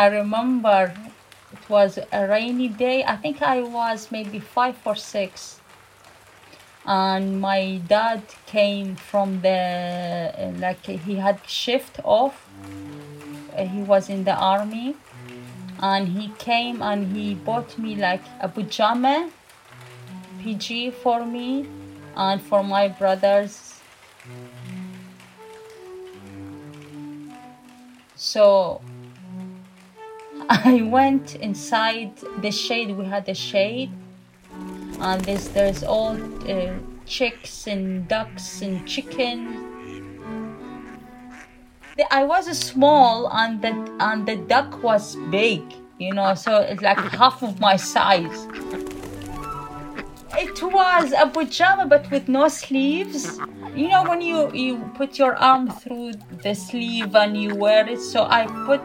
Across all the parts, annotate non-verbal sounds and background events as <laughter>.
I remember it was a rainy day. I think I was maybe five or six. And my dad came from the, like, he had shift off. Uh, He was in the army. And he came and he bought me like a pajama PG for me and for my brothers. So I went inside the shade. We had a shade, and there's there's all uh, chicks and ducks and chickens. I was small, and the and the duck was big. You know, so it's like half of my size. It was a pajama, but with no sleeves. You know when you you put your arm through the sleeve and you wear it. So I put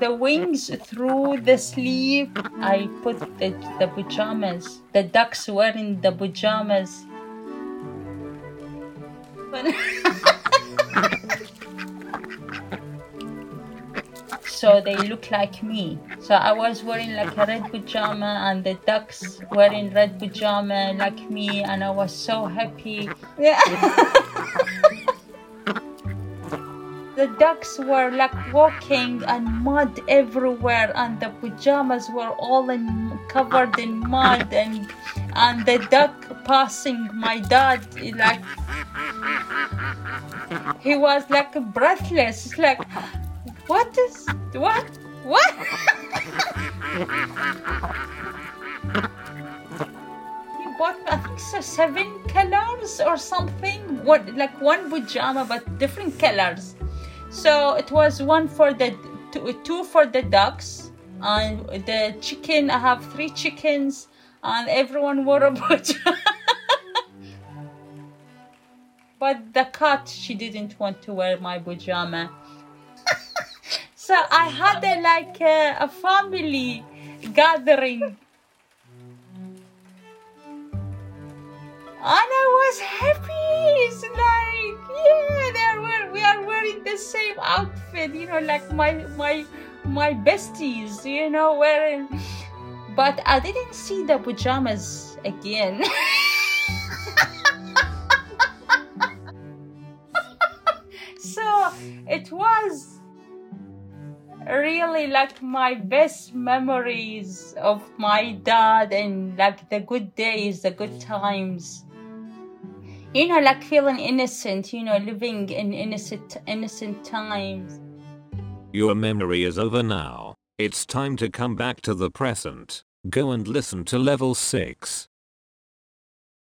the wings through the sleeve. I put the the pajamas. The ducks wearing the pajamas. <laughs> so they look like me. So I was wearing like a red pajama and the ducks wearing red pajama like me and I was so happy. Yeah. <laughs> the ducks were like walking and mud everywhere and the pajamas were all in covered in mud and and the duck passing my dad like he was like breathless like what is what what? He bought I think so seven colors or something what like one pajama but different colors so it was one for the two, for the ducks and the chicken I have three chickens and everyone wore a pajama <laughs> but the cat she didn't want to wear my pajama <laughs> so I had a, like a, a family gathering. And I was happy. It's like, same outfit, you know, like my my my besties, you know, wearing. But I didn't see the pajamas again. <laughs> so it was really like my best memories of my dad and like the good days, the good times. You know, like feeling innocent, you know, living in innocent innocent times. Your memory is over now. It's time to come back to the present. Go and listen to level 6.